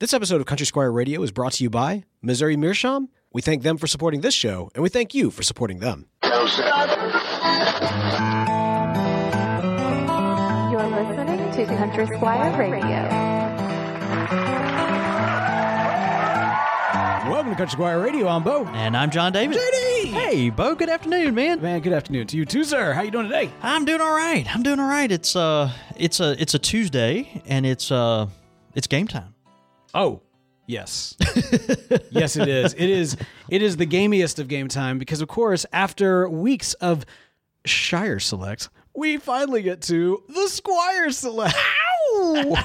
This episode of Country Squire Radio is brought to you by Missouri Meerschaum. We thank them for supporting this show, and we thank you for supporting them. You're listening to Country Squire Radio. Welcome to Country Squire Radio. I'm Bo. And I'm John David. JD! Hey, Bo. Good afternoon, man. Man, good afternoon to you too, sir. How you doing today? I'm doing all right. I'm doing all right. It's uh, it's a it's a Tuesday, and it's uh, it's game time. Oh, yes. yes, it is. It is it is the gamiest of game time because of course, after weeks of Shire Select, we finally get to the Squire Select. Well,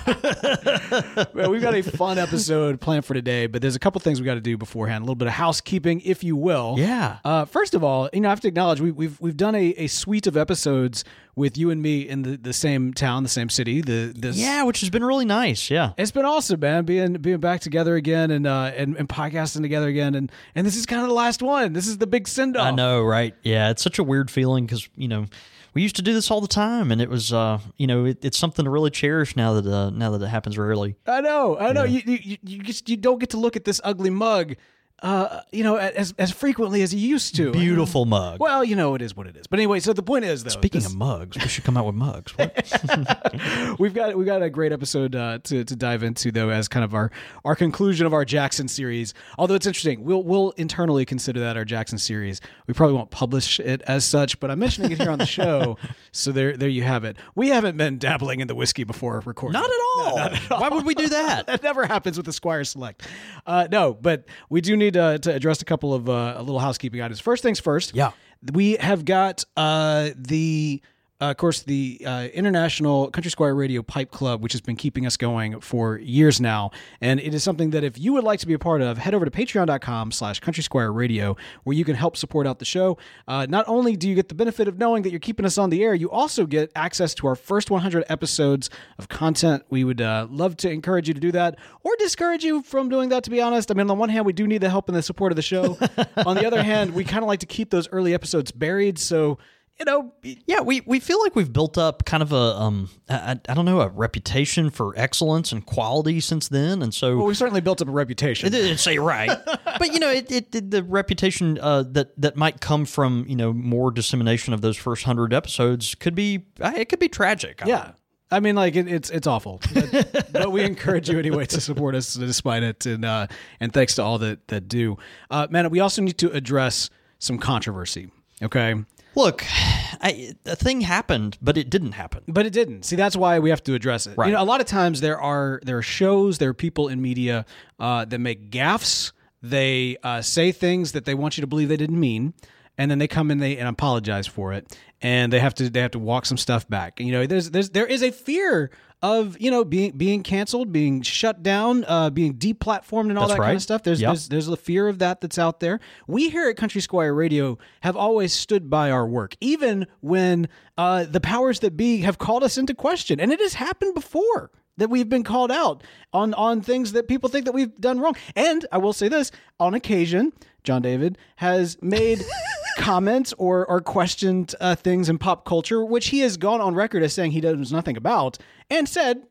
we've got a fun episode planned for today, but there's a couple things we got to do beforehand. A little bit of housekeeping, if you will. Yeah. Uh, first of all, you know, I have to acknowledge we, we've we've done a, a suite of episodes with you and me in the, the same town, the same city. The this Yeah, which has been really nice. Yeah. it's been awesome, man. Being being back together again and uh and, and podcasting together again, and and this is kind of the last one. This is the big send off. I know, right? Yeah, it's such a weird feeling because you know we used to do this all the time, and it was uh, you know it, it's something to really cherish now that uh, now that it happens rarely. I know, I know. You, you you just you don't get to look at this ugly mug, uh, you know, as as frequently as you used to. Beautiful mug. Well, you know, it is what it is. But anyway, so the point is, though, Speaking this- of mugs, we should come out with mugs. We've got we've got a great episode uh, to to dive into though as kind of our our conclusion of our Jackson series. Although it's interesting, we'll we'll internally consider that our Jackson series. We probably won't publish it as such, but I'm mentioning it here on the show, so there there you have it. We haven't been dabbling in the whiskey before recording. Not at all. Why would we do that? that never happens with the Squire Select. Uh, no, but we do need uh, to address a couple of uh, a little housekeeping items. First things first. Yeah. we have got uh, the. Uh, of course, the uh, International Country Squire Radio Pipe Club, which has been keeping us going for years now. And it is something that if you would like to be a part of, head over to patreon.com slash Country Squire Radio, where you can help support out the show. Uh, not only do you get the benefit of knowing that you're keeping us on the air, you also get access to our first 100 episodes of content. We would uh, love to encourage you to do that or discourage you from doing that, to be honest. I mean, on the one hand, we do need the help and the support of the show. on the other hand, we kind of like to keep those early episodes buried. So, you know, Yeah, we, we feel like we've built up kind of a um I, I don't know a reputation for excellence and quality since then, and so well, we certainly built up a reputation. It, didn't say right, but you know, it, it, the reputation uh, that that might come from you know more dissemination of those first hundred episodes could be uh, it could be tragic. Yeah. I mean, like it, it's it's awful, but, but we encourage you anyway to support us despite it, and uh, and thanks to all that that do, uh, man. We also need to address some controversy, okay? Look, I, a thing happened, but it didn't happen. But it didn't. See, that's why we have to address it. Right. You know, a lot of times there are there are shows, there are people in media uh, that make gaffes. They uh, say things that they want you to believe they didn't mean, and then they come in they and apologize for it, and they have to they have to walk some stuff back. You know, there's there's there is a fear of you know being being canceled, being shut down, uh, being deplatformed, and all That's that kind of stuff. There's Yep. there's there's a fear of that that's out there. We here at Country Squire Radio have always stood by our work, even when uh, the powers that be have called us into question, and it has happened before that we've been called out on on things that people think that we've done wrong. And I will say this: on occasion, John David has made. comments or or questioned uh, things in pop culture which he has gone on record as saying he knows nothing about and said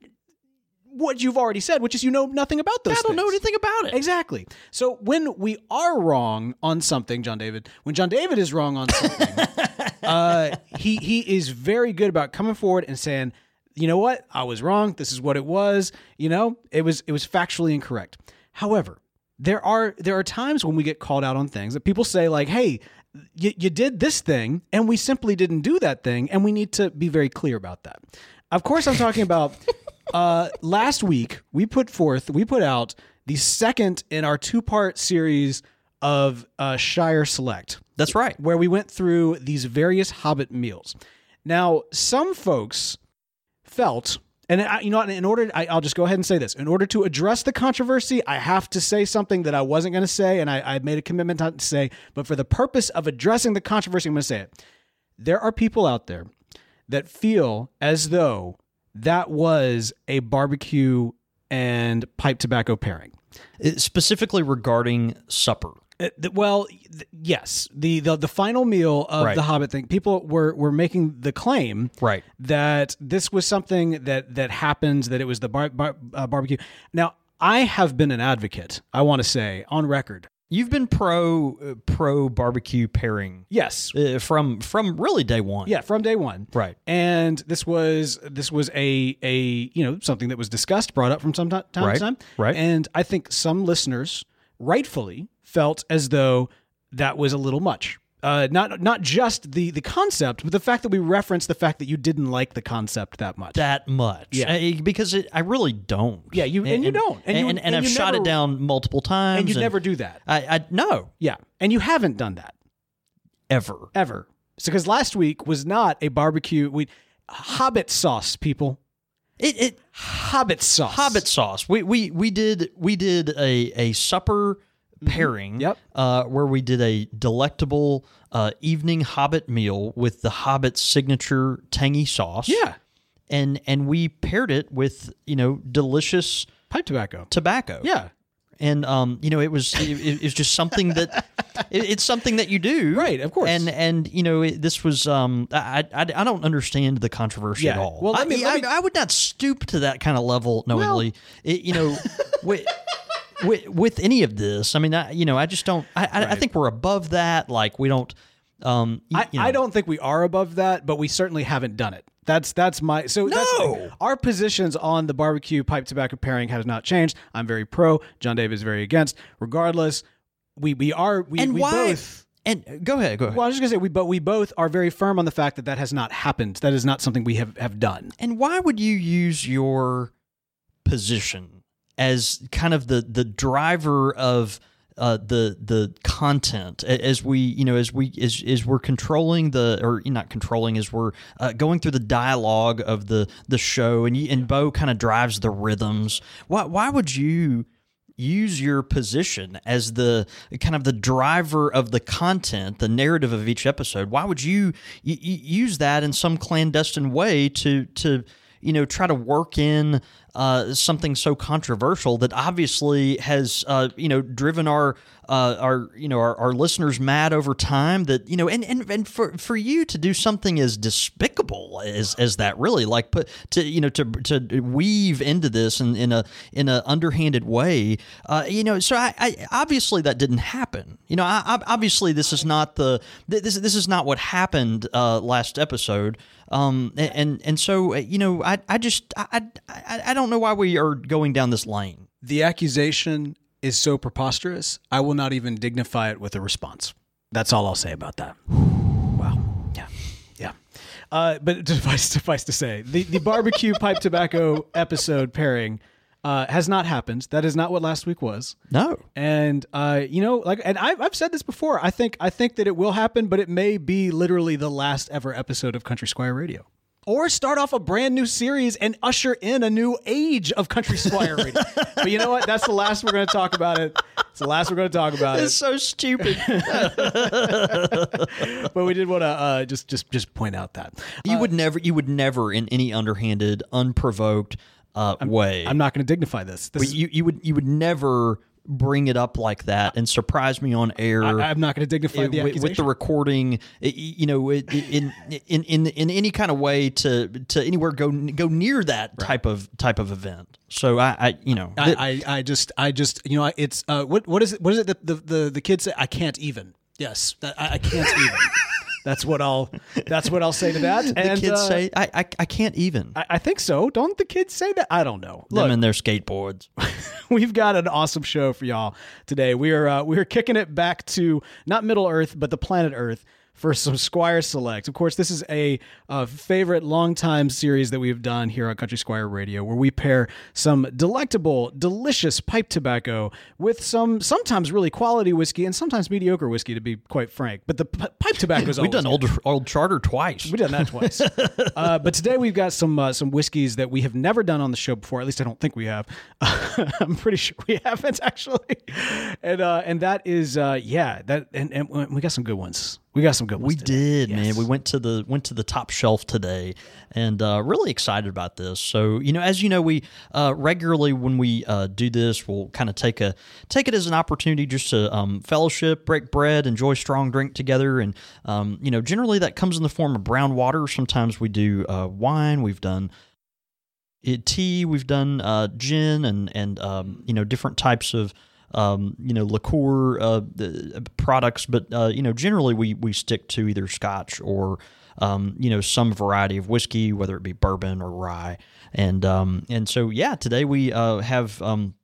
what you've already said which is you know nothing about those I don't know anything about it. Exactly. So when we are wrong on something, John David, when John David is wrong on something, uh, he he is very good about coming forward and saying, you know what, I was wrong. This is what it was. You know, it was it was factually incorrect. However, there are there are times when we get called out on things that people say like, hey. You, you did this thing, and we simply didn't do that thing, and we need to be very clear about that. Of course, I'm talking about uh, last week we put forth we put out the second in our two part series of uh, Shire Select, That's right. where we went through these various Hobbit meals. Now, some folks felt, and I, you know, in order, I, I'll just go ahead and say this: in order to address the controversy, I have to say something that I wasn't going to say, and I, I made a commitment not to say. But for the purpose of addressing the controversy, I'm going to say it. There are people out there that feel as though that was a barbecue and pipe tobacco pairing. Specifically regarding supper. Uh, well, th- yes, the, the the final meal of Right. the Hobbit thing. People were were making the claim Right. that this was something that that happened. That it was the bar, bar, uh, barbecue. Now, I have been an advocate. I want to say on record. You've been pro uh, pro barbecue pairing Yes. uh, from from really day one. Yeah, from day one. Right. And this was this was a a you know something that was discussed, brought up from some ti- time Right, to time. right. And I think some listeners rightfully felt as though that was a little much. Uh, not not just the the concept, but the fact that we referenced the fact that you didn't like the concept that much. that much. Yeah. Uh, because it, I really don't. Yeah, you- and you don't. And And, you- and, and I've shot never- it down multiple times. and you never do that. I, I no Yeah, and you haven't done that ever. ever. So because last week was not a barbecue. We Hobbit sauce, people. It, it Hobbit sauce. Hobbit sauce. We we we did we did a a supper pairing. Mm-hmm. Yep. Uh, where we did a delectable uh, evening Hobbit meal with the Hobbit signature tangy sauce. Yeah, And and we paired it with you know delicious pipe tobacco. tobacco. Yeah, and um, you know, it was it, it- it's just something that it, it's something that you do, Right, of course. And and you know, it, this was um, I, I I don't understand the controversy Yeah. at all. Well, I, me- let me- I, I would not stoop to that kind of level knowingly. it, you know, with, with with any of this, I mean, I, you know, I just don't. I, I, I think we're above that. Like we don't. Um, y- I, you know, I don't think we are above that, but we certainly haven't done it. That's that's my so that's. No. our positions on the barbecue pipe tobacco pairing has not changed. I'm very pro. John Dave is very against. Regardless, we we are we, And we why? both. And go ahead, go ahead. Well, I was just gonna say we but we both are very firm on the fact that that has not happened. That is not something we have have done. And why would you use your position as kind of the the driver of uh, the the content as we you know as we as, as we're controlling the or not controlling as we're uh, going through the dialogue of the the show and you, and Bo kind of drives the rhythms. Why why would you? use your position as the kind of the driver of the content, the narrative of each episode. Why would you y- y- use that in some clandestine way to to you know try to work in uh, something so controversial that obviously has uh, you know driven our uh, our you know our, our listeners mad over time that you know and, and and for for you to do something as despicable as as that really like put to you know to to weave into this in, in a in a underhanded way uh, you know so I, I obviously that didn't happen. You know I, obviously this is not the this this is not what happened uh, last episode. Um and and, and so uh, you know I I just I, I I don't know why we are going down this lane The accusation is so preposterous. I will not even dignify it with a response. That's all I'll say about that. Wow. Yeah. Yeah. Uh, but suffice, suffice to say, the, the barbecue pipe tobacco episode pairing uh, has not happened. That is not what last week was. no And uh, you know, like, and I've, I've said this before. I think I think that it will happen, but it may be literally the last ever episode of Country Squire Radio, or start off a brand new series and usher in a new age of Country Squire Radio. but you know what? That's the last we're going to talk about it. It's the last we're going to talk about it. it's so stupid But we did want to uh, just just just point out that you would never you would never in any underhanded unprovoked uh, way I'm not going to dignify this. This But is, you you would you would never bring it up like that and surprise me on air. I, I'm not going to dignify the with, with the recording, you know, in in in in any kind of way to to anywhere go go near that type of type of event. So I, I you know, I, I, I just I just you know it's uh what what is it what is it that the the, the kids say? I can't even. Yes that, I, I can't even that's what I'll that's what I'll say to that. The and kids uh, say I, I I can't even. I, I think so. Don't the kids say that? I don't know. Them look. and their skateboards. we've got an awesome show for y'all today. We are uh, we are kicking it back to not Middle Earth but the planet Earth for some Squire Select. Of course, this is a uh, favorite longtime series that we've done here on Country Squire Radio, where we pair some delectable, delicious pipe tobacco with some sometimes really quality whiskey and sometimes mediocre whiskey, to be quite frank. But the p- pipe tobacco is We've done old old charter twice. We've done that twice. uh, but today we've got some uh, some whiskeys that we have never done on the show before. At least I don't think we have. I'm pretty sure we haven't actually. And uh, and that is uh, yeah that and, and we got some good ones. We got some good. We today. did, man. We went to the went to the top shelf today, and uh, really excited about this. So you know, as you know, we uh, regularly when we uh, do this, we'll kind of take a take it as an opportunity just to um, fellowship, break bread, enjoy strong drink together, and um, you know, generally that comes in the form of brown water. Sometimes we do uh, wine. We've done it, tea. We've done uh, gin and and um, you know different types of um, you know liqueur uh, products, but uh, you know generally we we stick to either Scotch or um, you know some variety of whiskey, whether it be bourbon or rye, and um, and so yeah, today we uh, have um,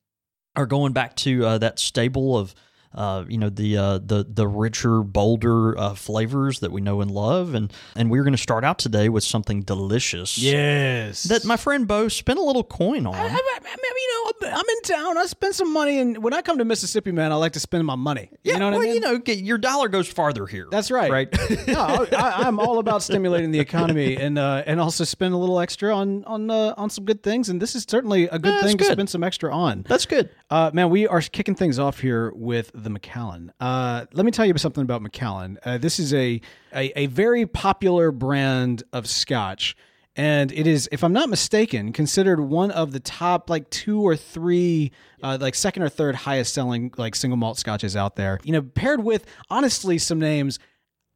are going back to uh, that stable of uh, you know the uh, the the richer, bolder uh, flavors that we know and love, and and we're going to start out today with something delicious. Yes. That my friend Bo spent a little coin on. I, I, I, you know, I'm in town. I spend some money, and when I come to Mississippi, man, I like to spend my money. yeah, you know what well, I mean? you know, get, your dollar goes farther here. That's right. Right. no, I, I'm all about stimulating the economy and uh, and also spend a little extra on on uh, on some good things. And this is certainly a good thing to good. spend some extra on. That's good. Uh, man, we are kicking things off here with the Macallan. Uh, let me tell you something about Macallan. Uh, this is a, a a very popular brand of Scotch, and it is, if I'm not mistaken, considered one of the top like two or three, uh, like second or third highest selling like single malt Scotches out there. You know, paired with honestly some names.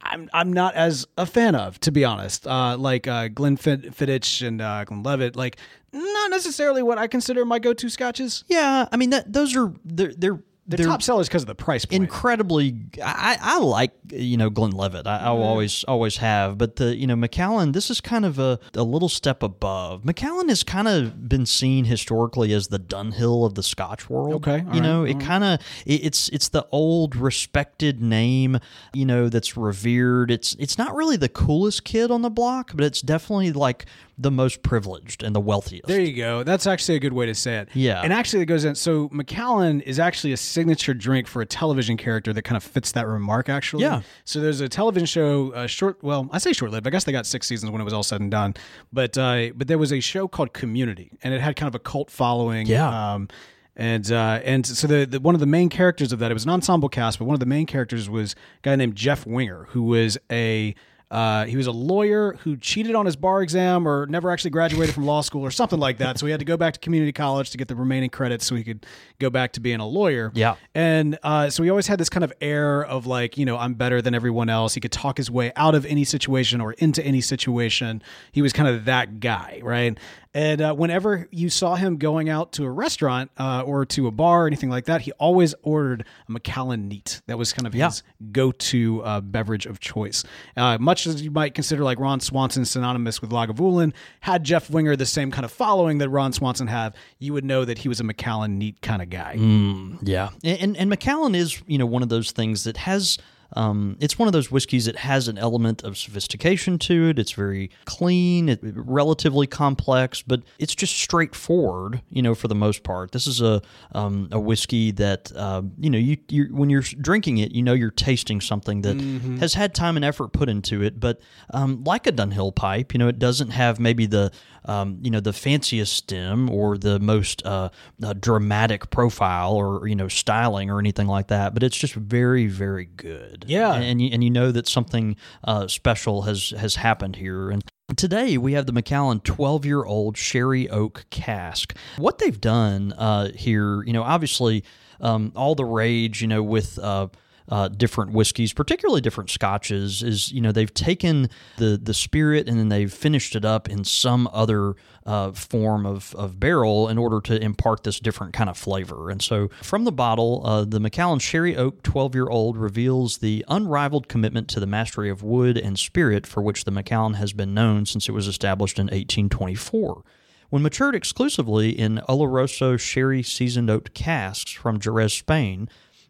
I'm I'm not as a fan of, to be honest. Uh, like uh, Glenn Fit- Fittich and uh, Glenlivet, like not necessarily what I consider my go-to scotches. Yeah, I mean that those are they're they're They're, top sellers because of the price point. incredibly I, I like you know Glenlivet. I, I will mm-hmm. always always have. But the you know Macallan this is kind of a, a little step above. Macallan has kind of been seen historically as the Dunhill of the Scotch world. Okay, you know right, it kind of it, it's it's the old respected name you know that's revered. It's it's not really the coolest kid on the block but it's definitely like the most privileged and the wealthiest There you go. That's actually a good way to say it. Yeah. And actually, it goes in. So, Macallan is actually a signature drink for a television character that kind of fits that remark, actually. Yeah. So, there's a television show, uh, short, well, I say short lived. I guess they got six seasons when it was all said and done. But, uh, but there was a show called Community, and it had kind of a cult following. Yeah. Um, and uh, and so the, the one of the main characters of that it was an ensemble cast, but one of the main characters was a guy named Jeff Winger, who was a uh, he was a lawyer who cheated on his bar exam or never actually graduated from law school or something like that. So he had to go back to community college to get the remaining credits so he could go back to being a lawyer. Yeah. And uh, so he always had this kind of air of like, you know, I'm better than everyone else. He could talk his way out of any situation or into any situation. He was kind of that guy, right? And uh, whenever you saw him going out to a restaurant uh, or to a bar or anything like that, he always ordered a Macallan Neat. That was kind of Yeah. his go-to uh, beverage of choice. Uh, much as you might consider like Ron Swanson synonymous with Lagavulin, had Jeff Winger the same kind of following that Ron Swanson had, you would know that he was a Macallan Neat kind of guy. Mm, yeah, and and, and Macallan is you know one of those things that has. Um, it's one of those whiskeys that has an element of sophistication to it. It's very clean, it, relatively complex, but it's just straightforward. You know, for the most part, this is a um, a whiskey that uh, you know you when you're drinking it, you know you're tasting something that has had time and effort put into it. But um, like a Dunhill pipe, you know, it doesn't have maybe the um, you know the fanciest stem or the most uh, uh, dramatic profile or you know styling or anything like that, but it's just very very good. Yeah. and, and you and you know that something uh, special has has happened here and. Today we have the Macallan 12 year old sherry oak cask. What they've done uh, here, you know, obviously um, all the rage, you know, with uh, uh, different whiskeys, particularly different scotches, is you know they've taken the the spirit and then they've finished it up in some other uh, form of, of barrel in order to impart this different kind of flavor. And so from the bottle, uh, the Macallan Sherry Oak 12 year old reveals the unrivaled commitment to the mastery of wood and spirit for which the Macallan has been known since it was established in 1824. When matured exclusively in Oloroso sherry seasoned oak casks from Jerez, Spain,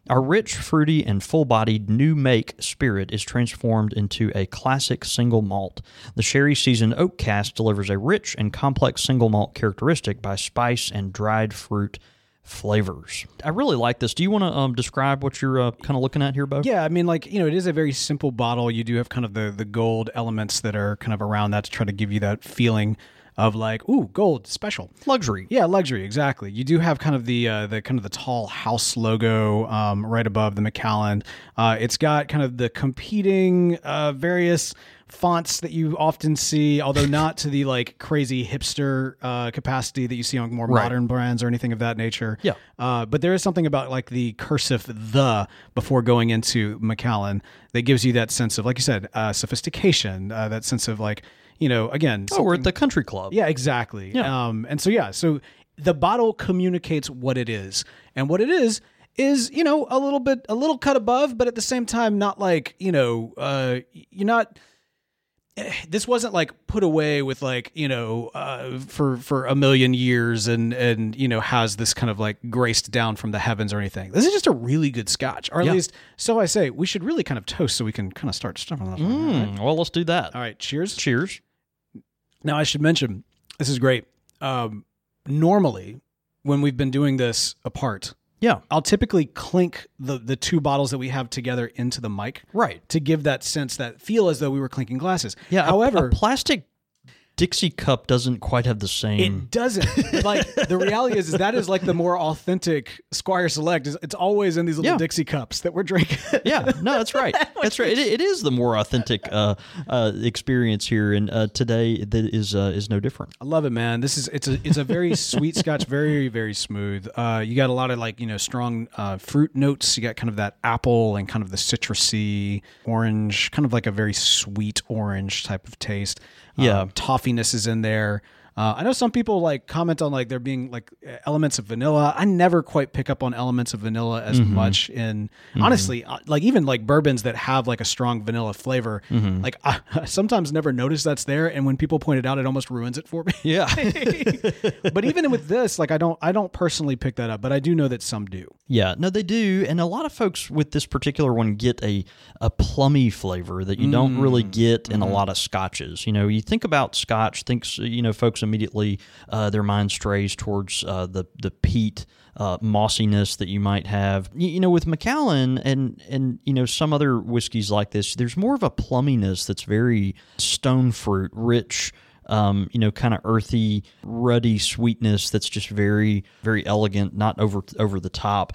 our rich, fruity, and full bodied new make spirit is transformed into a classic single malt. The sherry seasoned oak cask delivers a rich and complex single malt characteristic by spice and dried fruit flavors. I really like this. Do you want to um, describe what you're uh, kind of looking at here, Bo? Yeah, I mean, like you know, it is a very simple bottle. You do have kind of the the gold elements that are kind of around that to try to give you that feeling of like, ooh, gold special. Luxury. Yeah, luxury, exactly. You do have kind of the uh, the kind of the tall house logo um, right above the Macallan. Uh, it's got kind of the competing uh, various fonts that you often see, although not to the like crazy hipster uh, capacity that you see on more Right. modern brands or anything of that nature. Yeah. Uh, but there is something about like the cursive the before going into Macallan that gives you that sense of, like you said, uh, sophistication, uh, that sense of like, you know, again, Oh, we're at the country club. yeah, exactly. Yeah. Um, and so yeah, so the bottle communicates what it is, and what it is is you know a little bit a little cut above, but at the same time not like you know uh, you're not. eh, This wasn't like put away with like you know uh, for for a million years and and you know has this kind of like graced down from the heavens or anything. This is just a really good Scotch, or at Yeah. least so I say. We should really kind of toast so we can kind of start stuffing this. one, all right? Mm, well, let's do that. All right, cheers. Cheers. Now, I should mention this is great. Um, normally, when we've been doing this apart, Yeah. I'll typically clink the the two bottles that we have together into the mic Right. to give that sense that feel as though we were clinking glasses. Yeah. a- However, a, plastic Dixie cup doesn't quite have the same. it doesn't. like the reality is, is that is like the more authentic Squire Select. Is it's always in these little Yeah. Dixie cups that we're drinking. yeah, no, that's right. That's right. It, it is the more authentic uh, uh, experience here, and uh, today that is uh, is no different. I love it, man. This is it's a it's a very sweet scotch, very very smooth. Uh, you got a lot of like you know strong uh, fruit notes. You got kind of that apple and kind of the citrusy orange, kind of like a very sweet orange type of taste. Yeah. um, toffiness is in there. Uh, I know some people like comment on like there being like elements of vanilla. I never quite pick up on elements of vanilla as Mm-hmm. much in honestly, uh, like even like bourbons that have like a strong vanilla flavor. Mm-hmm. Like I, I sometimes never notice that's there, and when people point it out, it almost ruins it for me. Yeah, but even with this, like I don't, I don't personally pick that up, but I do know that some do. yeah. No, they do, and a lot of folks with this particular one get a a plummy flavor that you don't really get in a lot of scotches. You know, you think about scotch, thinks you know, folks immediately uh, their mind strays towards uh, the the peat. Uh, mossiness that you might have, you, you know, with Macallan and and you know some other whiskeys like this, there's more of a plumminess that's very stone fruit rich, um, you know, kind of earthy, ruddy sweetness that's just very, very elegant, not over over the top.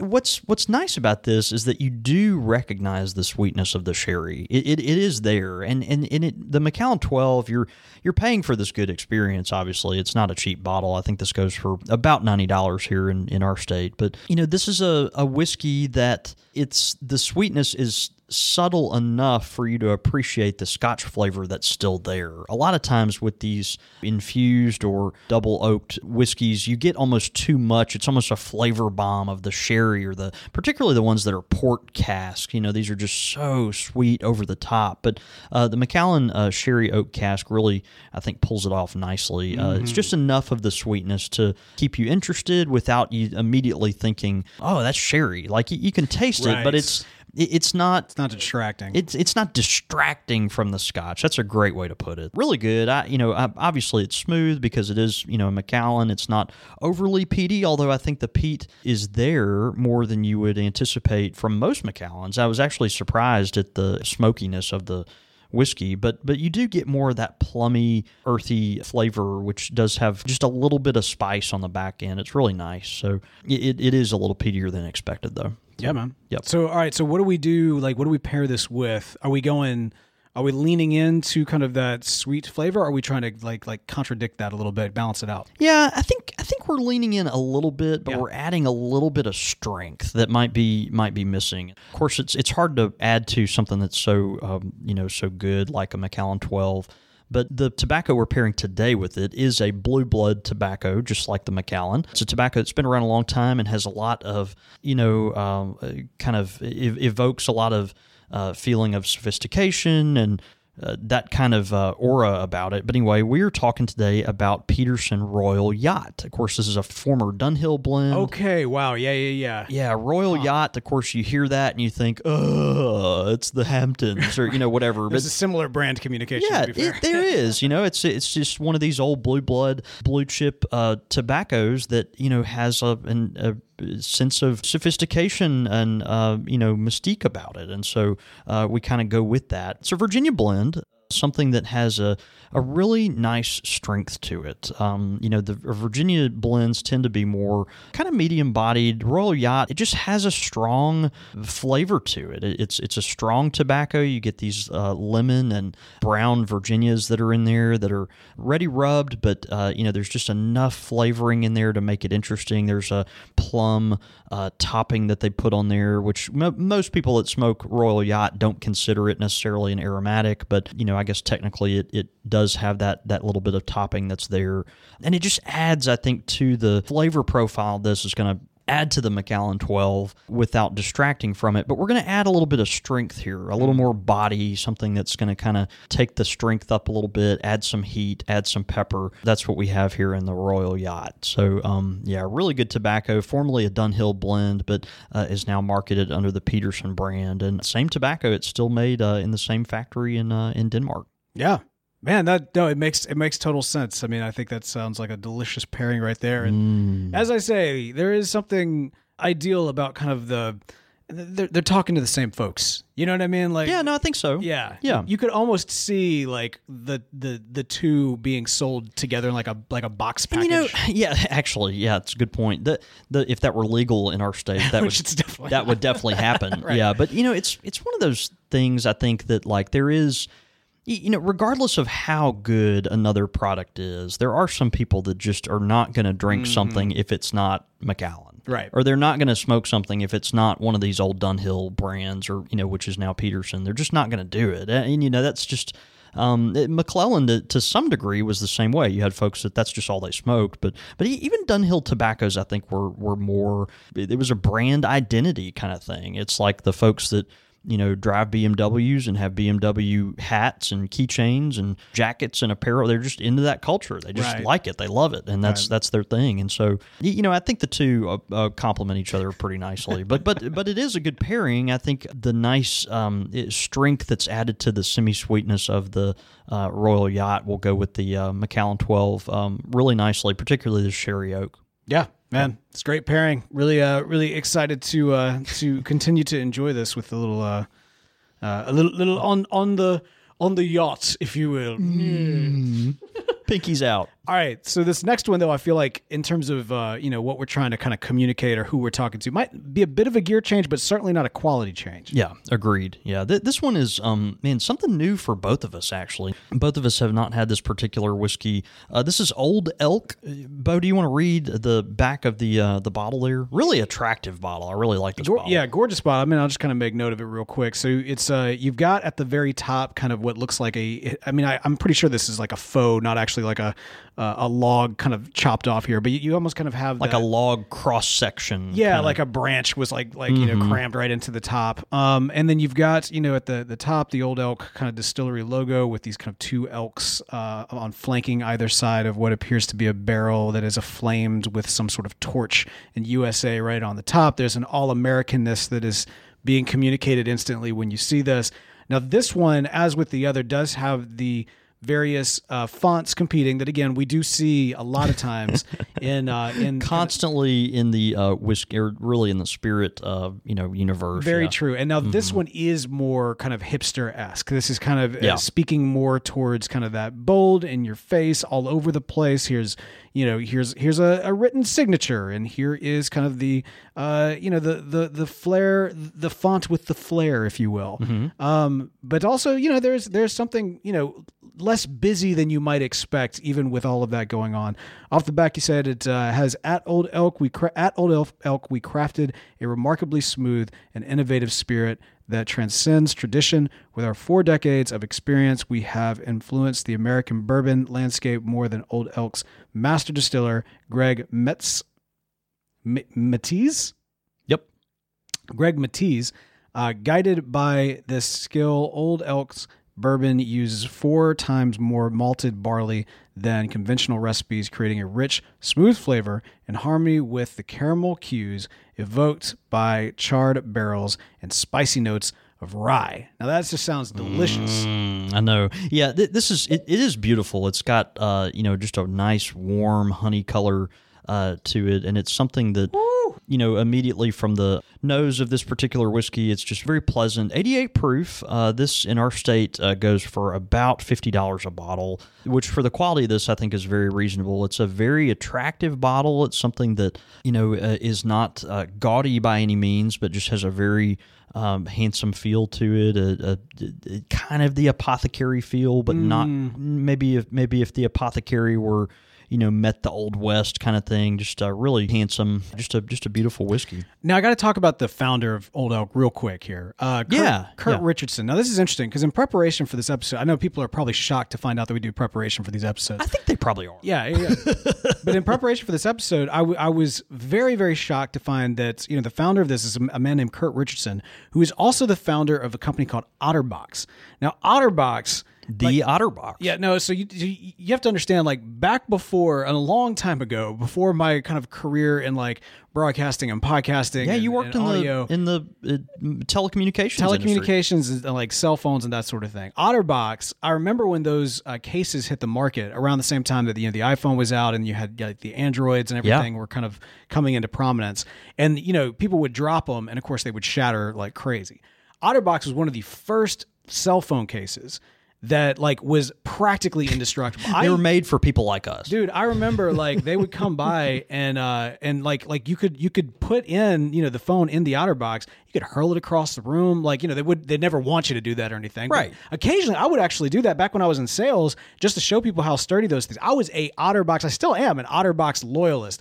What's What's nice about this is that you do recognize the sweetness of the sherry. It, it, it is there, and and, and it, the Macallan Twelve, you're you're paying for this good experience. Obviously, it's not a cheap bottle. I think this goes for about ninety dollars here in, in our state. But you know, this is a, a whiskey that it's the sweetness is subtle enough for you to appreciate the scotch flavor that's still there. A lot of times with these infused or double oaked whiskeys, you get almost too much. It's almost a flavor bomb of the sherry or the particularly the ones that are port cask. You know, these are just so sweet over the top. But uh, the Macallan uh, sherry oak cask really, I think, pulls it off nicely. Uh, it's just enough of the sweetness to keep you interested without you immediately thinking, "Oh, that's sherry." Like you, you can taste it, but it's it- it's not It's not distracting. it's it's not distracting from the scotch. That's a great way to put it. Really good. I you know I, obviously it's smooth because it is you know a Macallan. It's not overly peaty, although I think the peat is there more than you would anticipate from most Macallans. I was actually surprised at the smokiness of the whiskey, but but you do get more of that plummy, earthy flavor, which does have just a little bit of spice on the back end. It's really nice. So it, it is a little peatier than expected, though. Yeah, man. Yep. So, all right. So, what do we do? Like, what do we pair this with? Are we going? Are we leaning into kind of that sweet flavor? Or are we trying to like like contradict that a little bit, balance it out? Yeah, I think I think we're leaning in a little bit, but Yeah. we're adding a little bit of strength that might be might be missing. Of course, it's it's hard to add to something that's so um, you know so good like a Macallan Twelve. But the tobacco we're pairing today with it is a blue blood tobacco, just like the Macallan. It's a tobacco that's been around a long time and has a lot of, you know, um, uh, kind of ev- evokes a lot of uh, feeling of sophistication and uh, that kind of uh, aura about it. But anyway, we're talking today about Peterson Royal Yacht. Of course, this is a former Dunhill blend. Okay. Wow. Yeah. Yeah. Yeah. Yeah, Royal Yacht. Of course, you hear that and you think, "Oh, it's the Hamptons," or you know, whatever. There's but a similar brand communication. yeah, to be fair. it, there is. You know, it's it's just one of these old blue blood, blue chip uh, tobaccos that you know has a, an, a sense of sophistication and uh, you know mystique about it, and so uh, we kind of go with that. A Virginia blend. Something that has a, a really nice strength to it. Um, you know, the Virginia blends tend to be more kind of medium bodied. Royal Yacht, it just has a strong flavor to it. It- It's it's a strong tobacco. You get these uh, lemon and brown Virginias that are in there that are ready rubbed, but uh, you know there's just enough flavoring in there to make it interesting. There's a plum uh, topping that they put on there, which mo most people that smoke Royal Yacht don't consider it necessarily an aromatic, but you know I guess technically it, it does have that that little bit of topping that's there, and it just adds, I think, to the flavor profile. This is going to add to the Macallan 12 without distracting from it. But we're going to add a little bit of strength here, a little more body, something that's going to kind of take the strength up a little bit, add some heat, add some pepper. That's what we have here in the Royal Yacht. So, um, yeah, really good tobacco, formerly a Dunhill blend, but uh, is now marketed under the Peterson brand. And same tobacco, it's still made uh, in the same factory in, uh, in Denmark. Yeah. Man, that no, it makes it makes total sense. I mean, I think that sounds like a delicious pairing right there. And mm. as I say, there is something ideal about kind of the they're, they're talking to the same folks. You know what I mean? Like Yeah, no, I think so. yeah, Yeah. You could almost see like the the the two being sold together in like a like a box And, package. you know, yeah, actually, yeah, it's a good point. The, the if that were legal in our state, that would definitely that would definitely happen. Right. Yeah, but you know, it's it's one of those things. I think that like there is, you know, regardless of how good another product is, there are some people that just are not going to drink something if it's not. Mm-hmm. Right. Or they're not going to smoke something if it's not one of these old Dunhill brands or, you know, which is now Peterson. They're just not going to do it. And, you know, that's just. Um, it- McClelland, to, to some degree, was the same way. You had folks that that's just all they smoked, but but even Dunhill tobaccos, I think, were were more. It was a brand identity kind of thing. It's like the folks that you know drive BMWs and have BMW hats and keychains and jackets and apparel. They're just into that culture. They just Right. like it. They love it, and that's that's their thing. And so you know, I think the two uh, uh, complement each other pretty nicely. But but but it is a good pairing. I think the nice um, strength that's added to the semi sweetness of the uh, Royal Yacht will go with the uh, Macallan Twelve um, really nicely, particularly the Sherry Oak. Yeah, man, it's great pairing. Really, uh, really excited to uh, to continue to enjoy this with a little, uh, uh, a little, little on on the on the yacht, if you will. Pinky's out. All right, so this next one, though, I feel like in terms of uh, you know what we're trying to kind of communicate or who we're talking to, might be a bit of a gear change, but certainly not a quality change. Yeah, agreed. Yeah, Th- this one is, um, man, something new for both of us. Actually, both of us have not had this particular whiskey. Uh, this is Old Elk. Bo, do you want to read the back of the uh, the bottle there? Really attractive bottle. I really like this Gor- bottle. yeah, gorgeous bottle. I mean, I'll just kind of make note of it real quick. So it's uh, you've got at the very top kind of what looks like a. I mean, I, I'm pretty sure this is like a faux, not actually like a uh, a log kind of chopped off here, but you, you almost kind of have like that- a log cross section. Yeah, like a branch was like like you know crammed right into the top. Um, and then you've got you know at the the top the old elk kind of distillery logo with these kind of two elks uh, on flanking either side of what appears to be a barrel that is aflamed with some sort of torch and USA right on the top. There's an all Americanness that is being communicated instantly when you see this. Now this one, as with the other, does have the various uh, fonts competing that again we do see a lot of times in uh, in constantly in the uh, whiskey, or really in the spirit, uh, you know, universe. Very yeah. true. And now this one is more kind of hipster esque. This is kind of uh, speaking more towards kind of that bold in your face, all over the place. Here's you know here's here's a, a written signature, and here is kind of the uh, you know the the the flair, the font with the flair, if you will. Um, but also you know there's there's something you know less busy than you might expect, even with all of that going on. Off the back, you said it uh, has at Old Elk. We cra- at Old Elk, Elk we crafted a remarkably smooth and innovative spirit that transcends tradition. With our four decades of experience, we have influenced the American bourbon landscape more than Old Elk's master distiller Greg Metze. M- Matisse? Yep. Greg Matisse, uh, guided by this skill, Old Elk's bourbon uses four times more malted barley than conventional recipes, creating a rich, smooth flavor in harmony with the caramel cues evoked by charred barrels and spicy notes of rye. Now that just sounds delicious. Mm, I know. Yeah, th- this is it, it is beautiful. It's got uh, you know, just a nice warm honey color uh, to it, and it's something that you know immediately from the nose of this particular whiskey, it's just very pleasant. 88 proof. Uh, this in our state uh, goes for about fifty dollars a bottle, which for the quality of this, I think is very reasonable. It's a very attractive bottle. It's something that you know uh, is not uh, gaudy by any means, but just has a very um, handsome feel to it, a, a, a- kind of the apothecary feel, but not maybe if maybe if the apothecary were you know met the old west kind of thing. Just a really handsome, just a just a beautiful whiskey. Now I got to talk about the founder of Old Elk real quick here. Uh, Kurt, Yeah, Kurt yeah. Richardson. Now this is interesting because in preparation for this episode, I know people are probably shocked to find out that we do preparation for these episodes. I think they probably are. Yeah, yeah. but in preparation for this episode, I, w- I was very, very shocked to find that you know the founder of this is a man named Kurt Richardson, who is also the founder of a company called Otterbox. Now, Otterbox. The Otterbox. Yeah, no. So you you have to understand, like back before, and a long time ago, before my kind of career in like broadcasting and podcasting. Yeah, and- you worked in audio the in the uh, telecommunications. industry. telecommunications and like cell phones and that sort of thing. Otterbox, I remember when those uh, cases hit the market around the same time that you know the iPhone was out and you had like, the Androids and Yeah. everything were kind of coming into prominence. And you know people would drop them and of course they would shatter like crazy. Otterbox was one of the first cell phone cases that like was practically indestructible. They I- were made for people like us. dude i remember like they would come by and uh and like like you could you could put in you know the phone in the otterbox you could hurl it across the room like you know they would they never want you to do that or anything But Right. occasionally i would actually do that back when i was in sales just to show people how sturdy those things i was a otterbox i still am an otterbox loyalist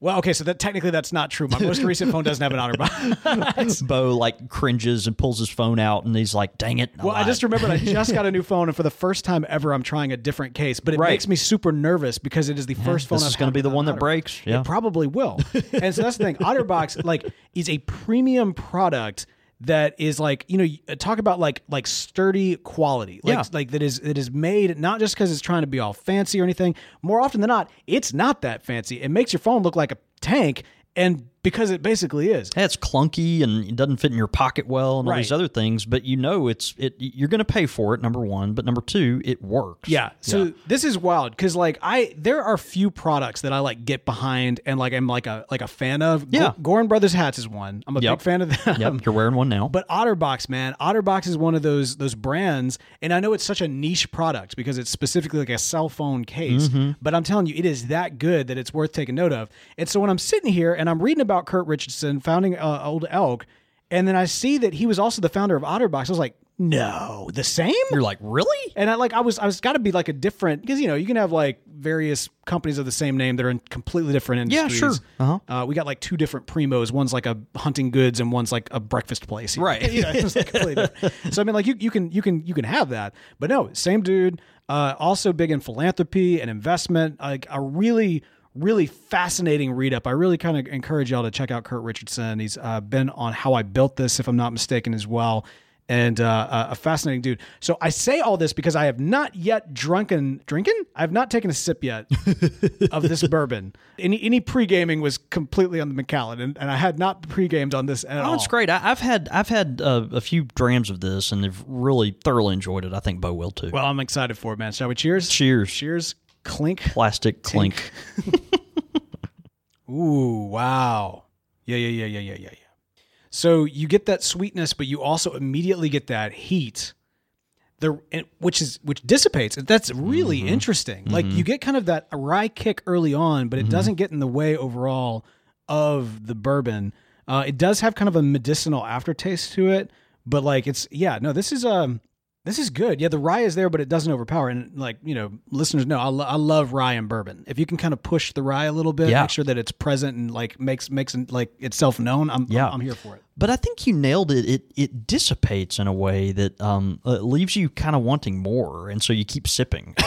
well okay so that technically that's not true my most recent phone doesn't have an otterbox Bo like cringes and pulls his phone out, and he's like, "Dang it!" Well, I just remembered I just got a new phone, and for the first time ever, I'm trying a different case. But it Right. makes me super nervous because it is the first phone. this I've is going to be the one that Otterbox. breaks. Yeah. It probably will. and so that's the thing. Otterbox like is a premium product that is like you know uh, talk about like like sturdy quality like Yeah. like that is that is made not just because it's trying to be all fancy or anything more often than not it's not that fancy it makes your phone look like a tank and because it basically is Yeah, it's clunky and it doesn't fit in your pocket well and all these other things, but you know it's it you're going to pay for it number 1, but number 2, it works. Yeah. So this is wild because like I there are few products that I like get behind and like I'm like a like a fan of. Yeah. Gorin Brothers hats is one. I'm a Yep. big fan of them. Yep, you're wearing one now. But Otterbox, man, Otterbox is one of those those brands, and I know it's such a niche product because it's specifically like a cell phone case. Mm-hmm. But I'm telling you, it is that good that it's worth taking note of. And so when I'm sitting here and I'm reading about Kurt Richardson founding uh, Old Elk, and then I see that he was also the founder of Otterbox, I was like, no, the same. you're like, "Really?" And I like I was I was got to be like a different because you know you can have like various companies of the same name that are in completely different industries. Yeah, sure. Uh-huh. Uh, we got like two different primos. One's like a hunting goods and one's like a breakfast place. Right. you know, it's like completely. So I mean, like you you can you can you can have that, but no, same dude. Uh, also big in philanthropy and investment. Like a really really fascinating read up. I really kind of encourage y'all to check out Kurt Richardson. He's uh, been on How I Built This, if I'm not mistaken, as well and uh, a fascinating dude. So I say all this because I have not yet drunken drinking. I have not taken a sip yet of this bourbon. Any any pre gaming was completely on the Macallan, and, and I had not pre gamed on this at Oh, all. it's great. I, I've had I've had uh, a few drams of this and they've really thoroughly enjoyed it. I think Bo will too. Well, I'm excited for it, man. Shall we cheers? Cheers. Cheers. Clink. Plastic clink. Ooh, wow. Yeah, yeah, yeah, yeah, yeah, yeah, yeah. So you get that sweetness, but you also immediately get that heat. The which is which dissipates. That's really Mm-hmm. interesting. Like you get kind of that rye kick early on, but it Mm-hmm. doesn't get in the way overall of the bourbon. Uh, it does have kind of a medicinal aftertaste to it, but like it's yeah, no, this is um this is good. Yeah, the rye is there, but it doesn't overpower. And like you know, listeners know, I, lo- I love rye and bourbon. If you can kind of push the rye a little bit, Yeah. make sure that it's present and like makes makes it, like itself known. I'm Yeah. I'm here for it. But I think you nailed it. It it dissipates in a way that um, uh, leaves you kind of wanting more, and so you keep sipping.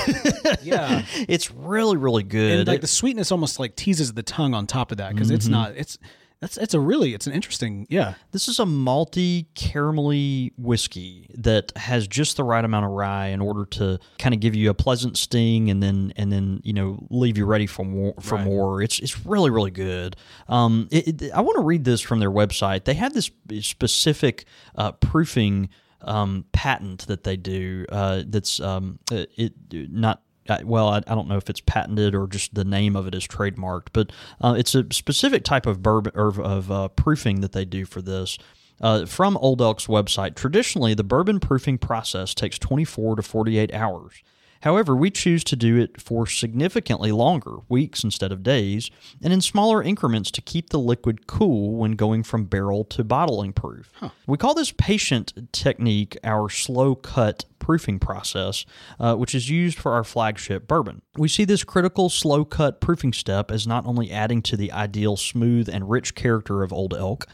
Yeah, it's really really good. and like the sweetness almost like teases the tongue on top of that because it's not it's that's it's a really it's an interesting yeah This is a malty, caramelly whiskey that has just the right amount of rye in order to kind of give you a pleasant sting and then and then you know leave you ready for more. For Right. more, it's it's really really good. Um, it, it- I want to read this from their website. They have this specific uh, proofing um, patent that they do. Uh, that's um, uh, it not well, I, I don't know if it's patented or just the name of it is trademarked, but uh, it's a specific type of bourbon or of uh, proofing that they do for this. Uh, from Old Elk's website, traditionally the bourbon proofing process takes 24 to 48 hours. However, we choose to do it for significantly longer, weeks instead of days, and in smaller increments to keep the liquid cool when going from barrel to bottling proof. We call this patient technique our slow cut proofing process, uh, which is used for our flagship bourbon. We see this critical slow cut proofing step as not only adding to the ideal smooth and rich character of Old Elk,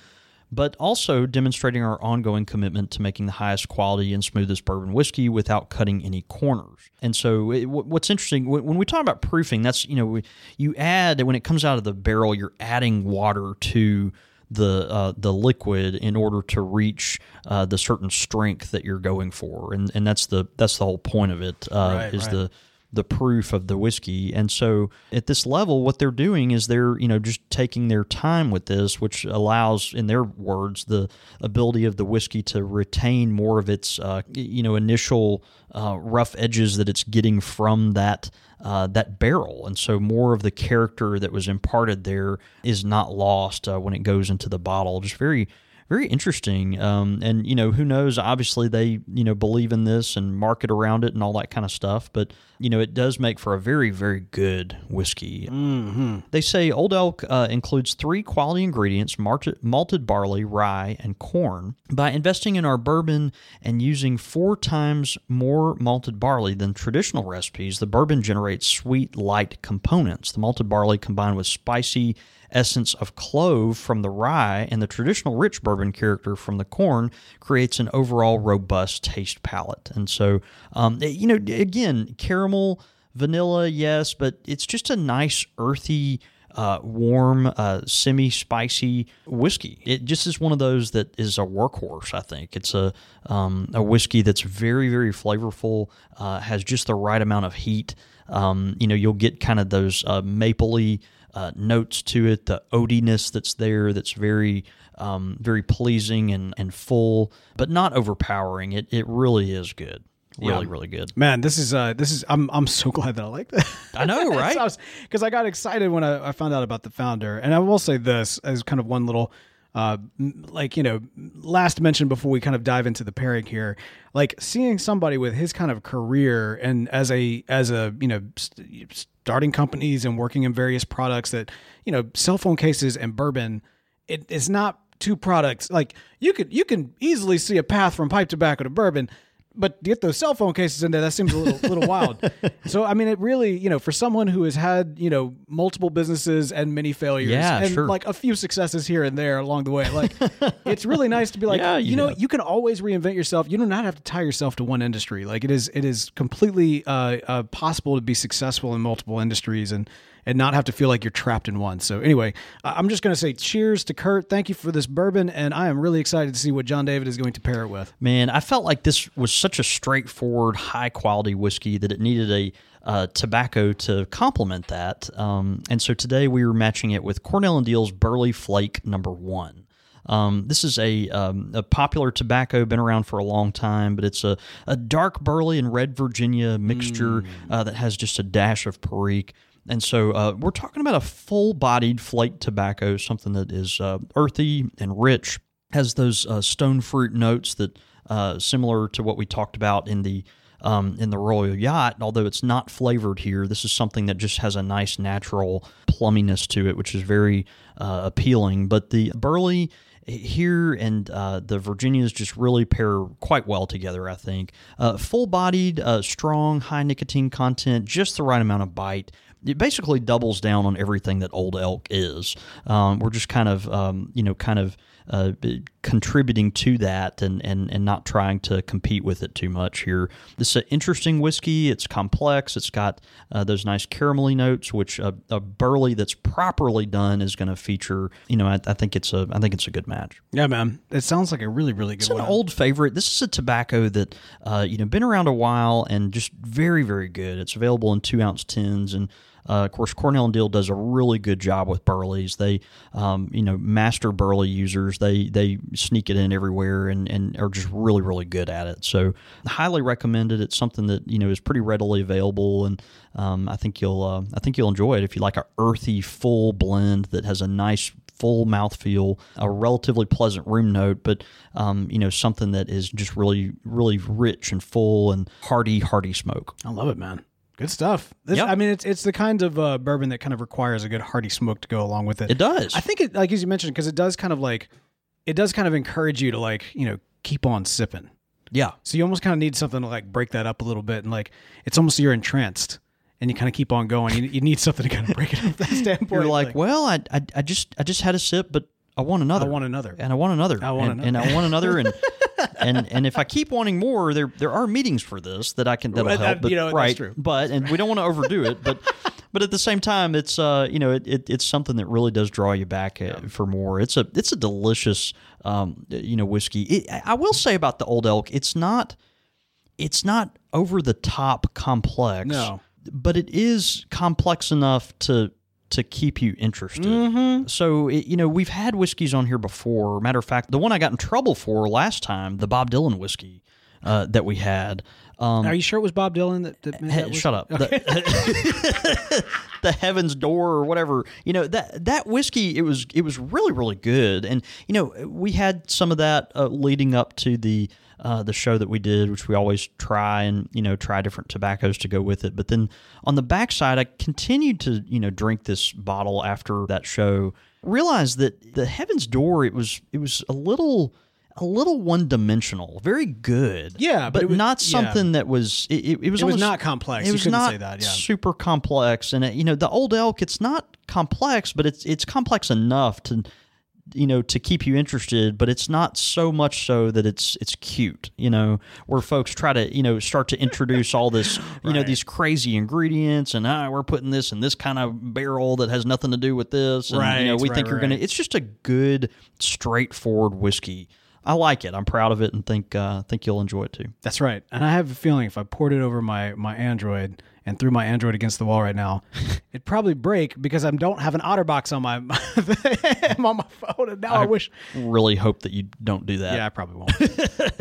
but also demonstrating our ongoing commitment to making the highest quality and smoothest bourbon whiskey without cutting any corners. And so, it, what's interesting when we talk about proofing, that's you know you add when it comes out of the barrel, you're adding water to the uh, the liquid in order to reach uh, the certain strength that you're going for, and and that's the that's the whole point of it. Uh, Right, is right. the the proof of the whiskey. And so at this level, what they're doing is they're, you know, just taking their time with this, which allows, in their words, the ability of the whiskey to retain more of its, uh, you know, initial uh, rough edges that it's getting from that. Uh, that barrel, and so more of the character that was imparted there is not lost uh, when it goes into the bottle. Just very, very interesting. Um, and you know, who knows? Obviously, they you know believe in this and market around it and all that kind of stuff. But you know, it does make for a very, very good whiskey. Mm-hmm. They say Old Elk uh, includes three quality ingredients malted, malted barley, rye, and corn. By investing in our bourbon and using four times more malted barley than traditional recipes, the bourbon generates sweet, light components. The malted barley combined with spicy essence of clove from the rye and the traditional rich bourbon character from the corn creates an overall robust taste palette. And so, um, you know, again, caramel, vanilla, yes, but it's just a nice earthy. Uh, warm, uh, semi-spicy whiskey. It just is one of those that is a workhorse. I think it's a um, a whiskey that's very, very flavorful. Uh, has just the right amount of heat. Um, you know, you'll get kind of those uh, mapley uh, notes to it, the oatiness that's there, that's very, um, very pleasing and, and full, but not overpowering. It it really is good, really, Yeah. really good. Man, this is uh, this is I'm I'm so glad that I like that. I know, right? Because I got excited when I, I found out about the founder, and I will say this as kind of one little, uh, like you know, last mention before we kind of dive into the pairing here, like seeing somebody with his kind of career and as a as a you know st- starting companies and working in various products that you know cell phone cases and bourbon, it, it's not two products. Like you could you can easily see a path from pipe tobacco to bourbon but to get those cell phone cases in there, that seems a little little wild. So I mean, it really, you know, for someone who has had, you know, multiple businesses and many failures, Yeah, and sure. like a few successes here and there along the way, like it's really nice to be like, Yeah, you you know, have. you can always reinvent yourself. You do not have to tie yourself to one industry. Like it is, it is completely uh, uh, possible to be successful in multiple industries and and not have to feel like you're trapped in one. So anyway, I'm just going to say cheers to Curt. Thank you for this bourbon, and I am really excited to see what John David is going to pair it with. Man, I felt like this was such a straightforward, high quality whiskey that it needed a uh, tobacco to complement that. Um, and so today we were matching it with Cornell and Diehl's Burley Flake Number One. Um, this is a, um, a popular tobacco, been around for a long time, but it's a, a dark burley and red Virginia mixture uh, that has just a dash of Perique. And so uh, we're talking about a full bodied flake tobacco, something that is uh, earthy and rich, has those uh, stone fruit notes that uh, similar to what we talked about in the um, in the Royal Yacht. Although it's not flavored here, this is something that just has a nice natural plumminess to it, which is very uh, appealing. But the burley here and uh, the Virginias just really pair quite well together, I think. Uh, Full bodied, uh, strong, high nicotine content, just the right amount of bite. It basically doubles down on everything that Old Elk is. Um, we're just kind of, um, you know, kind of uh, contributing to that and, and, and not trying to compete with it too much here. This is an interesting whiskey. It's complex. It's got uh, those nice caramelly notes, which a, a burley that's properly done is going to feature. You know, I, I think it's a I think it's a good match. Yeah, man. It sounds like a really, really good It's an one. old favorite. This is a tobacco that uh, you know been around a while and just very very good. It's available in two ounce tins and. Uh, of course, Cornell and Diehl does a really good job with burleys. They, um, you know, master burley users. They they sneak it in everywhere and, and are just really really good at it. So, highly recommended. It's something that you know is pretty readily available, and um, I think you'll uh, I think you'll enjoy it if you like a earthy full blend that has a nice full mouthfeel, a relatively pleasant room note, but um, you know something that is just really, really rich and full and hearty, hearty smoke. I love it, man. Good stuff. This, Yep. I mean, it's it's the kind of uh, bourbon that kind of requires a good hearty smoke to go along with it. It does. I think it, like as you mentioned, because it does kind of like, it does kind of encourage you to like, you know, keep on sipping. yeah. So you almost kind of need something to like break that up a little bit, and like it's almost you're entranced, and you kind of keep on going. You, you need something to kind of break it up. That standpoint. You're like, well, I, I, I just, I just had a sip, but I want another. I want another. and I want another. I want and, another. and I want another. And and and if I keep wanting more, there there are meetings for this that I can that'll Well, help. But, you know, right. But and we don't want to overdo it. But but at the same time, it's uh you know it, it it's something that really does draw you back uh, for more. It's a it's a delicious um you know whiskey. It, I will say about the Old Elk, it's not it's not over the top complex. No. but it is complex enough to to keep you interested. Mm-hmm. So, it, you know, we've had whiskeys on here before. Matter of fact, the one I got in trouble for last time, the Bob Dylan whiskey uh, that we had. Um, Are you sure it was Bob Dylan that, that made he- that? shut up. The, the Heaven's Door or whatever. You know that that whiskey. It was it was really really good. And you know we had some of that uh, leading up to the. Uh, the show that we did, which we always try and you know try different tobaccos to go with it. But then on the backside, I continued to you know drink this bottle after that show. Realized that the Heaven's Door it was it was a little a little one dimensional, very good. Yeah, but but, was- not yeah. something that was it, it, it was It was not complex. It You was couldn't not say that, yeah. super complex, and it, you know the old elk. It's not complex, but it's it's complex enough to you know to keep you interested but it's not so much so that it's it's cute you know where folks try to you know start to introduce all this you know these crazy ingredients and ah we're putting this in this kind of barrel that has nothing to do with this. And you know Right, we right, think you're gonna it's just a good straightforward whiskey. I like it. I'm proud of it and think uh think you'll enjoy it too. That's right. And I have a feeling if I poured it over my my Android and threw my Android against the wall right now, it'd probably break because I don't have an OtterBox on my on my phone. And now I, wish. really hope that you don't do that Yeah, I probably won't.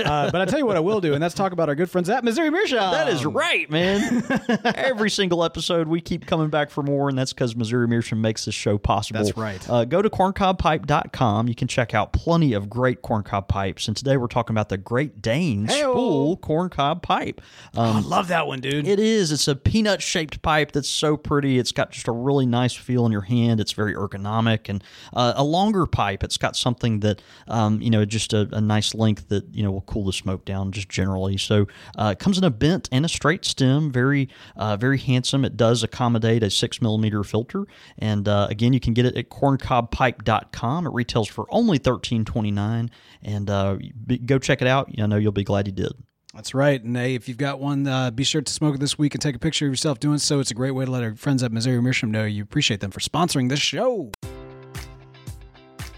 uh, but I tell you what I will do, and that's talk about our good friends at Missouri Meerschaum. That is right, man. Every single episode, we keep coming back for more, and that's because Missouri Meerschaum makes this show possible. That's right. Uh, go to corncobpipe.com. You can check out plenty of great corncob pipes. And today we're talking about the Great Dane Hey-o. spool corncob pipe. Um, I love that one, dude. it is. It's a peanut shaped pipe that's so pretty. It's got just a really nice feel in your hand. It's very ergonomic and uh, a longer pipe. It's got something that um, you know just a, a nice length that you know will cool the smoke down just generally. So uh, it comes in a bent and a straight stem. Very uh, very handsome. It does accommodate a six millimeter filter. And uh, again, you can get it at corncobpipe.com. It retails for only thirteen twenty nine. And uh, go check it out. I know you'll be glad you did. That's right. And hey, if you've got one, uh, be sure to smoke it this week and take a picture of yourself doing so. It's a great way to let our friends at Missouri Meerschaum know you appreciate them for sponsoring this show.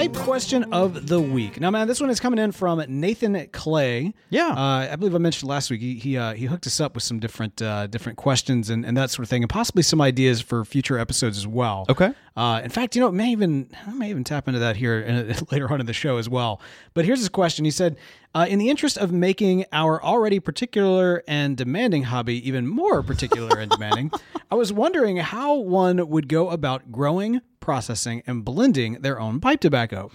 Pipe question of the week. Now, man, this one is coming in from Nathan Clay. Yeah. uh, I believe I mentioned last week. He he, uh, he hooked us up with some different uh, different questions and, and that sort of thing, and possibly some ideas for future episodes as well. Okay. Uh, in fact, you know, it may even I may even tap into that here in, later on in the show as well. But here's his question. He said, uh, "In the interest of making our already particular and demanding hobby even more particular and demanding, I was wondering how one would go about growing, processing, and blending their own pipe tobacco.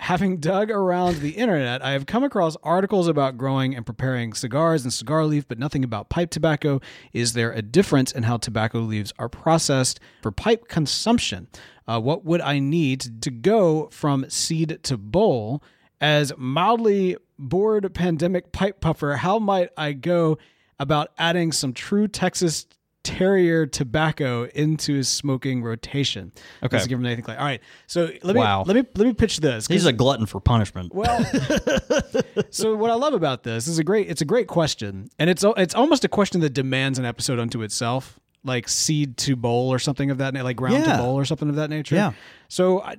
Having dug around the internet, I have come across articles about growing and preparing cigars and cigar leaf, but nothing about pipe tobacco. Is there a difference in how tobacco leaves are processed for pipe consumption? Uh, what would I need to go from seed to bowl? As mildly bored pandemic pipe puffer, how might I go about adding some true Texas Terrier tobacco into his smoking rotation? Okay. This is given Nathan Clay. All right, so let me Wow. let me let me pitch this. He's a glutton for punishment. well, so what I love about this is a great. It's a great question, and it's it's almost a question that demands an episode unto itself, like seed to bowl or something of that, like ground Yeah. to bowl or something of that nature. Yeah. So I,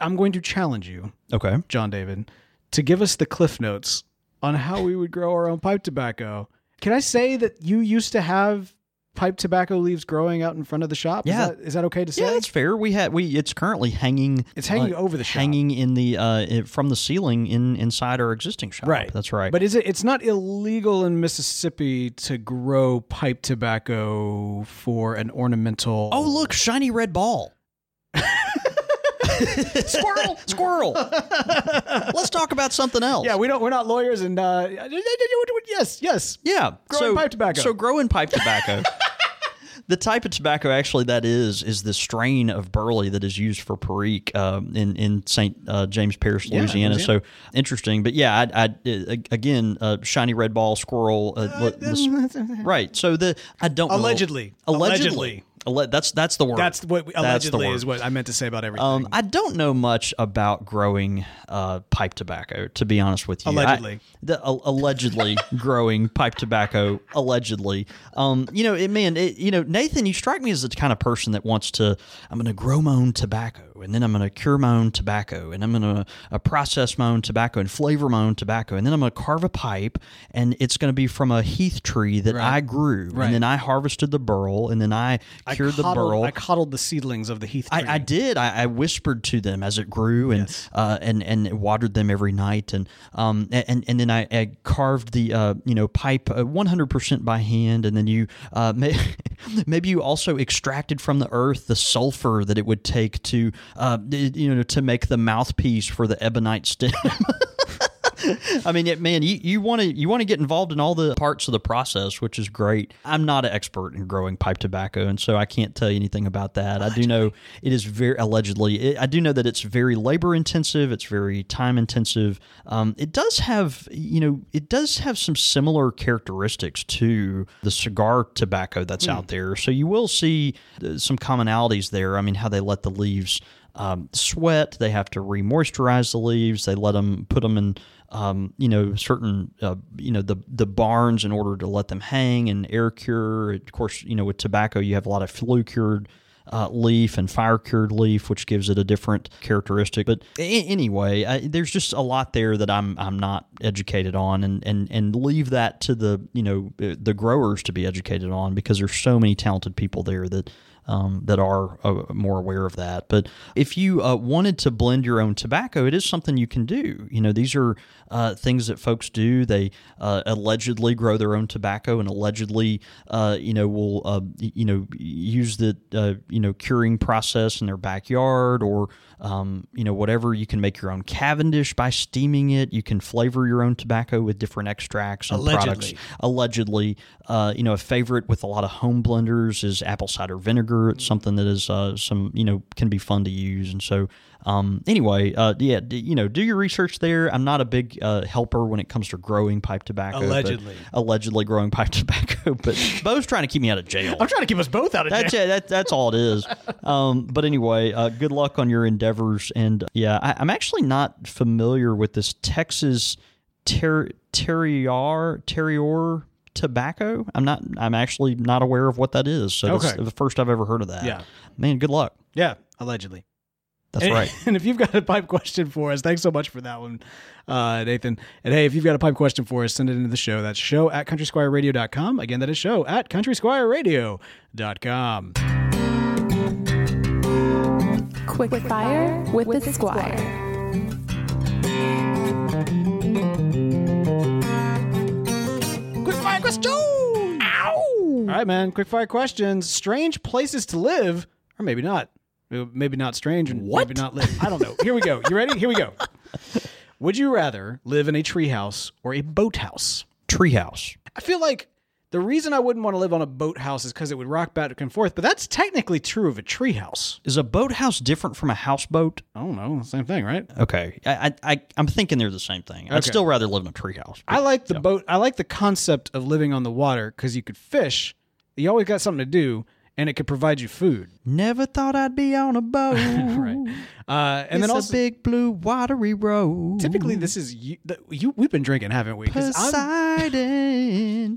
I'm going to challenge you, Okay. John David, to give us the cliff notes on how we would grow our own pipe tobacco. Can I say that you used to have pipe tobacco leaves growing out in front of the shop? Yeah. Is that, is that okay to say? Yeah, that's fair. We had we it's currently hanging. It's hanging uh, over the shop. hanging in the uh from the ceiling in inside our existing shop. Right. That's right. But is it? It's not illegal in Mississippi to grow pipe tobacco for an ornamental. oh look, shiny red ball. squirrel, squirrel. Let's talk about something else. yeah. We don't. We're not lawyers, and uh, yes, yes. Yeah. Growing so, pipe tobacco. So growing pipe tobacco. the type of tobacco actually that is is the strain of burley that is used for Perique um, in in St. Uh, James Parish, Louisiana. Louisiana. So interesting. But yeah, I, I uh, again uh, shiny red ball squirrel. Uh, let- let's- right. So the I don't know. Allegedly. allegedly. That's that's the word. That's what That's allegedly is what I meant to say about everything. Um, I don't know much about growing uh, pipe tobacco, to be honest with you. I- Allegedly. the, al- allegedly growing pipe tobacco, allegedly. Um, you know, it, man, it, you know, Nathan, you strike me as the kind of person that wants to. I'm going to grow my own tobacco, and then I'm going to cure my own tobacco, and I'm going to uh, process my own tobacco and flavor my own tobacco, and then I'm going to carve a pipe, and it's going to be from a heath tree that I grew, Right. and then I harvested the burl, and then I I cured the burl. I coddled the seedlings of the heath tree. I, I did. I, I whispered to them as it grew, and uh, and and watered them every night, and um and and then I, I carved the uh, you know pipe one hundred percent by hand, and then you uh, may, maybe you also extracted from the earth the sulfur that it would take to uh, you know to make the mouthpiece for the ebonite stem. I mean, it, man, you want to you want to get involved in all the parts of the process, which is great. I'm not an expert in growing pipe tobacco, and so I can't tell you anything about that. I do know it is very allegedly. It, I do know that it's very labor intensive. It's very time intensive. Um, it does have you know it does have some similar characteristics to the cigar tobacco that's out there. So you will see uh, some commonalities there. I mean, how they let the leaves um, sweat. They have to re-moisturize the leaves. They let them put them in, um, you know, certain, uh, you know, the the barns in order to let them hang and air cure. Of course, you know, with tobacco, you have a lot of flue cured. Uh, leaf and fire cured leaf, which gives it a different characteristic. But anyway, I, there's just a lot there that I'm I'm not educated on, and and and leave that to the you know the growers to be educated on because there's so many talented people there that um, that are uh, more aware of that. But if you uh, wanted to blend your own tobacco, it is something you can do. You know, these are uh, things that folks do. They uh, allegedly grow their own tobacco and allegedly, uh, you know, will uh, you know use the you know curing process in their backyard or um, you know whatever. You can make your own Cavendish by steaming it. You can flavor your own tobacco with different extracts and Allegedly. products. Allegedly, uh, you know, a favorite with a lot of home blenders is apple cider vinegar. It's something that is uh, some you know can be fun to use, and so um, anyway, uh, yeah, d- you know, do your research there. I'm not a big uh, helper when it comes to growing pipe tobacco. but- Allegedly. allegedly growing pipe tobacco, but Bo's trying to keep me out of jail. I'm trying to keep us both out of That's jail. it. That, that's all it is. Um, but anyway, uh, good luck on your endeavors. And yeah, I, I'm actually not familiar with this Texas ter- Terrier Terrier tobacco. I'm not. I'm actually not aware of what that is. So that's the first I've ever heard of that. Yeah. man. Good luck. Yeah, allegedly. That's and, right. And if you've got a pipe question for us, thanks so much for that one, uh, Nathan. And hey, if you've got a pipe question for us, send it into the show. That's show at countrysquireradio.com. Again, that is show at countrysquireradio.com. Quick fire with, the squire. Quick fire question! Ow! All right, man. Quick fire questions. Strange places to live, or maybe not. Maybe not strange and maybe not live. I don't know. Here we go. You ready? Here we go. Would you rather live in a treehouse or a boathouse? Treehouse. I feel like the reason I wouldn't want to live on a boathouse is because it would rock back and forth, but that's technically true of a treehouse. Is a boathouse different from a houseboat? I don't know, same thing, right? Okay, I, I, I'm thinking they're the same thing. I'd still rather live in a treehouse. I like the boat. I like the concept of living on the water because you could fish. You always got something to do, and it could provide you food. Never thought I'd be on a boat. Right. Uh, and it's then also, a big blue watery road. typically, this is you, the, you. We've been drinking, haven't we? Poseidon.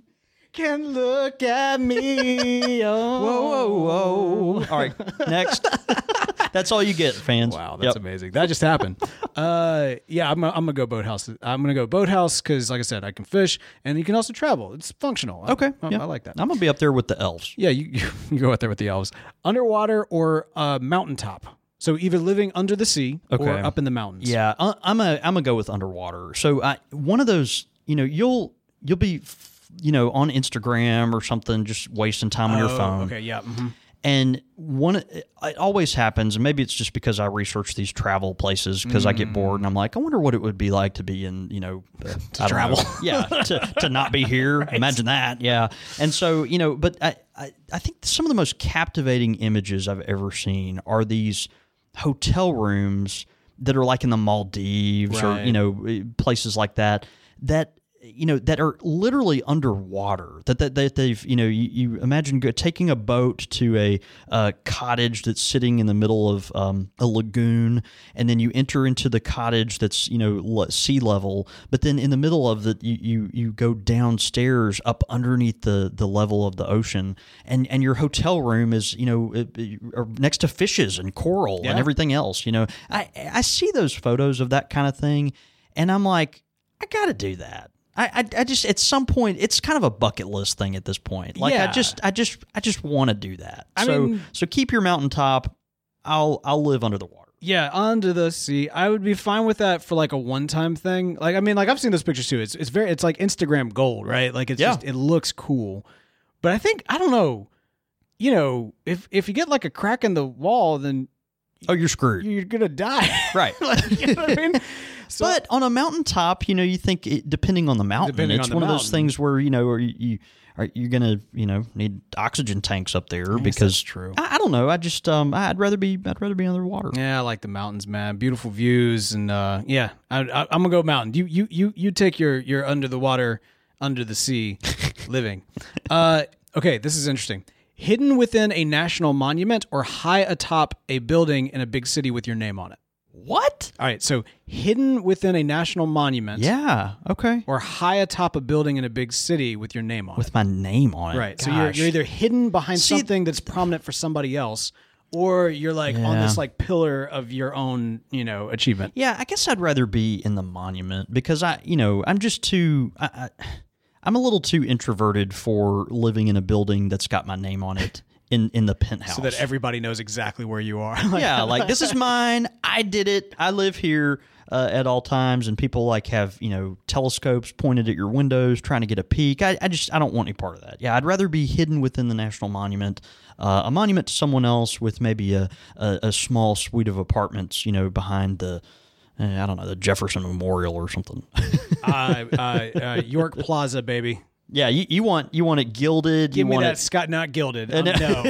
can look at me. Oh. Whoa, whoa, whoa! All right, next. That's all you get, fans. Wow, that's Yep. amazing. That just happened. uh, yeah, I'm, I'm gonna go boathouse. I'm gonna go boathouse because, like I said, I can fish and you can also travel. It's functional. Okay, I, yeah. I like that. I'm gonna be up there with the elves. Yeah, you, you you go out there with the elves. Underwater or uh, mountaintop. So either living under the sea or up in the mountains. Yeah, I, I'm a I'm gonna go with underwater. So I one of those, you know, you'll you'll be, f- you know, on Instagram or something, just wasting time on your Oh, phone. Okay. Yeah. mhm. And one, it always happens, and maybe it's just because I research these travel places because I get bored and I'm like, I wonder what it would be like to be in, you know, uh, to travel. yeah, to, to not be here. Imagine that. Yeah. And so, you know, but I, I, I think some of the most captivating images I've ever seen are these hotel rooms that are like in the Maldives or, you know, places like that, that, you know that are literally underwater that that, that they've you know you, you imagine go, taking a boat to a uh, cottage that's sitting in the middle of um, a lagoon and then you enter into the cottage that's you know sea level but then in the middle of it you, you you go downstairs up underneath the the level of the ocean and and your hotel room is you know it- it- next to fishes and coral and everything else you know. I i see those photos of that kind of thing and i'm like i gotta do that I, I, I just at some point it's kind of a bucket list thing at this point. Like Yeah. I just I just I just want to do that. I so mean- so keep your mountaintop. I'll I'll live under the water. Yeah, under the sea. I would be fine with that for like a one-time thing. Like, I mean, like I've seen those pictures too. It's it's very it's like Instagram gold, right? Like it's Yeah. just it looks cool. But I think I don't know. You know, if if you get like a crack in the wall, then Oh, you're screwed. you're gonna die. Right. like, you know what I mean? So, but on a mountaintop, you know, you think it, depending on the mountain, Depending it's on one of those things where you know, you, are you gonna you know need oxygen tanks up there because true. I, I don't know. I just um I'd rather be I'd rather be underwater. yeah, I like the mountains, man. Beautiful views, and uh, yeah, I, I, I'm gonna go mountain. You you you you take your your under the water, under the sea, living. Uh, okay, this is interesting. Hidden within a national monument or high atop a building in a big city with your name on it. What? All right, so hidden within a national monument, Yeah. Okay. or high atop a building in a big city with your name on it. With my name on it. Right. So you're, Gosh. you're either hidden behind See- something that's prominent for somebody else, or you're like on Yeah. this like pillar of your own, you know, achievement. Yeah, I guess I'd rather be in the monument because I, you know, I'm just too. I, I, I'm a little too introverted for living in a building that's got my name on it in in the penthouse so that everybody knows exactly where you are. yeah, like this is mine. I did it. I live here uh, at all times, and people like have you know telescopes pointed at your windows trying to get a peek. I, I just I don't want any part of that. Yeah, I'd rather be hidden within the national monument, uh, a monument to someone else with maybe a, a a small suite of apartments, you know, behind the. eh, I don't know the Jefferson Memorial or something. uh, uh, uh, York Plaza, baby. Yeah, you, you want you want it gilded. Give you me want that it Scott, not gilded. Um, no,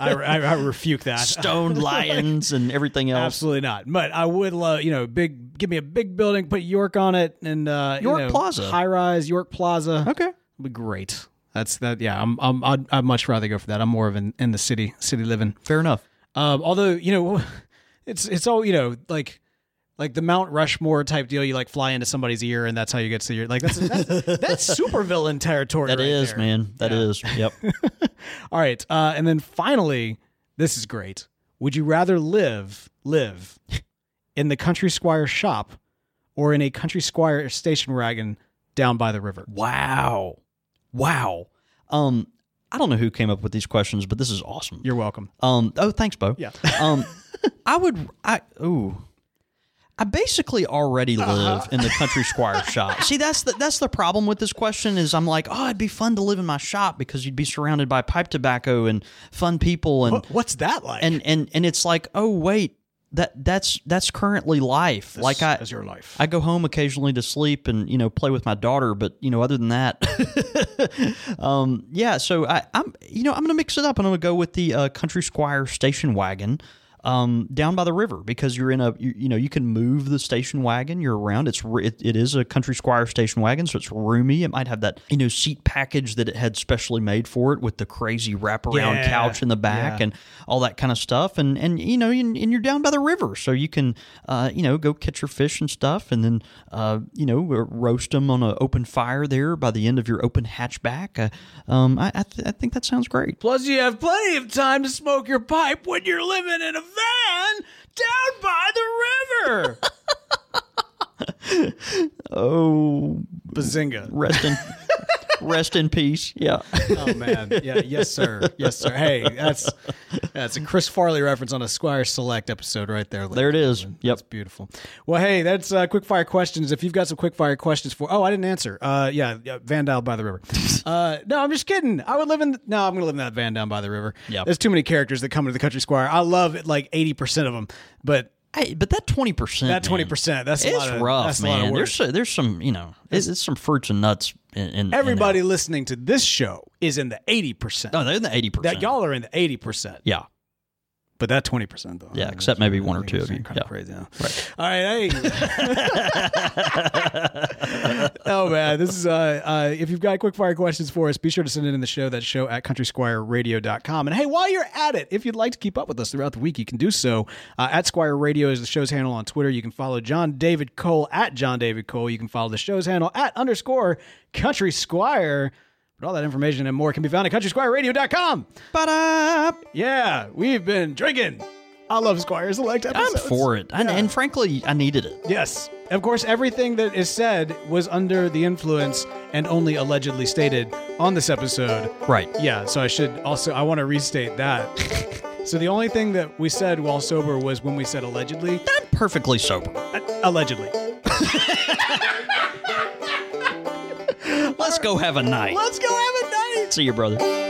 I, I, I refute that. stone lions and everything else. Absolutely not. But I would love, you know, big. Give me a big building, put York on it, and uh, you York know, Plaza. high rise York Plaza. Okay. It'd be great. That's that. Yeah, I'm. I'm. I'd, I'd much rather go for that. I'm more of an in the city, city living. Fair enough. Um, although you know, it's it's all you know, like like the Mount Rushmore type deal. You like fly into somebody's ear, and that's how you get to your like that's that's, that's super villain territory. That right is, there. man. That is. Yep. All right, uh, and then finally, this is great. Would you rather live live in the Country Squire shop or in a Country Squire station wagon down by the river? Wow. Wow. Um, I don't know who came up with these questions, but this is awesome. You're welcome. Um, oh, thanks, Bo. Yeah. um, I would. I ooh. I basically already live in the country squire shop. See, that's the that's the problem with this question is I'm like, oh, it'd be fun to live in my shop because you'd be surrounded by pipe tobacco and fun people and What, what's that like? and and and it's like, oh wait, that that's that's currently life. This like I is your life. I go home occasionally to sleep and you know play with my daughter, but you know other than that, um, yeah. So I, I'm you know I'm gonna mix it up and I'm gonna go with the uh, Country Squire station wagon. Um, down by the river because you're in a you, you know you can move the station wagon you're around it's it, it is a country squire station wagon so it's roomy it might have that you know seat package that it had specially made for it with the crazy wraparound Yeah, couch in the back yeah. and all that kind of stuff and and you know and, and you're down by the river so you can uh, you know go catch your fish and stuff and then uh, you know roast them on an open fire there by the end of your open hatchback uh, um, I, I, th- I think that sounds great Plus, you have plenty of time to smoke your pipe when you're living in a van down by the river. oh Bazinga. rest in rest in peace yeah Oh man, yeah, yes sir, yes sir. Hey, that's that's a Chris Farley reference on a Squire Select episode right there. there it is yep That's beautiful. Well, hey, that's uh, quick fire questions. If you've got some quick fire questions for, oh, I didn't answer. Uh, yeah, yeah Van Down by the river. uh, no, I'm just kidding. I would live in. No, I'm gonna live in that Van Down by the river. Yeah. there's too many characters that come into the Country Squire. I love it, like 80 percent of them, but Hey, but that twenty percent, that 20 percent, that's a it's lot of, rough, that's a lot man. There's so- there's some, you know, it's, it's some fruits and nuts in, in in Everybody listening to this show is in the 80 percent. No, they're in the eighty percent. that y'all are in the 80 percent. yeah, But that twenty percent though, Yeah, except maybe one or two of you. Kind Yeah. of crazy. Huh? Right. All right. Hey. oh man, this is uh, uh, if you've got quick fire questions for us, be sure to send it in the show. That show at countrysquireradio.com. And hey, while you're at it, if you'd like to keep up with us throughout the week, you can do so. Uh, at Squire Radio is the show's handle on Twitter. You can follow John David Cole at John David Cole. You can follow the show's handle at underscore Country Squire. But all that information and more can be found at countrysquireradio.com. Ba-da! Yeah, we've been drinking. I love Squire Select I'm for it, and, and frankly, I needed it. Yes. Of course, everything that is said was under the influence and only allegedly stated on this episode. Right. Yeah, so I should also I want to restate that. so the only thing that we said while sober was when we said allegedly. I'm perfectly sober. Uh, allegedly. Let's go have a night. Let's go have a night. See you, brother.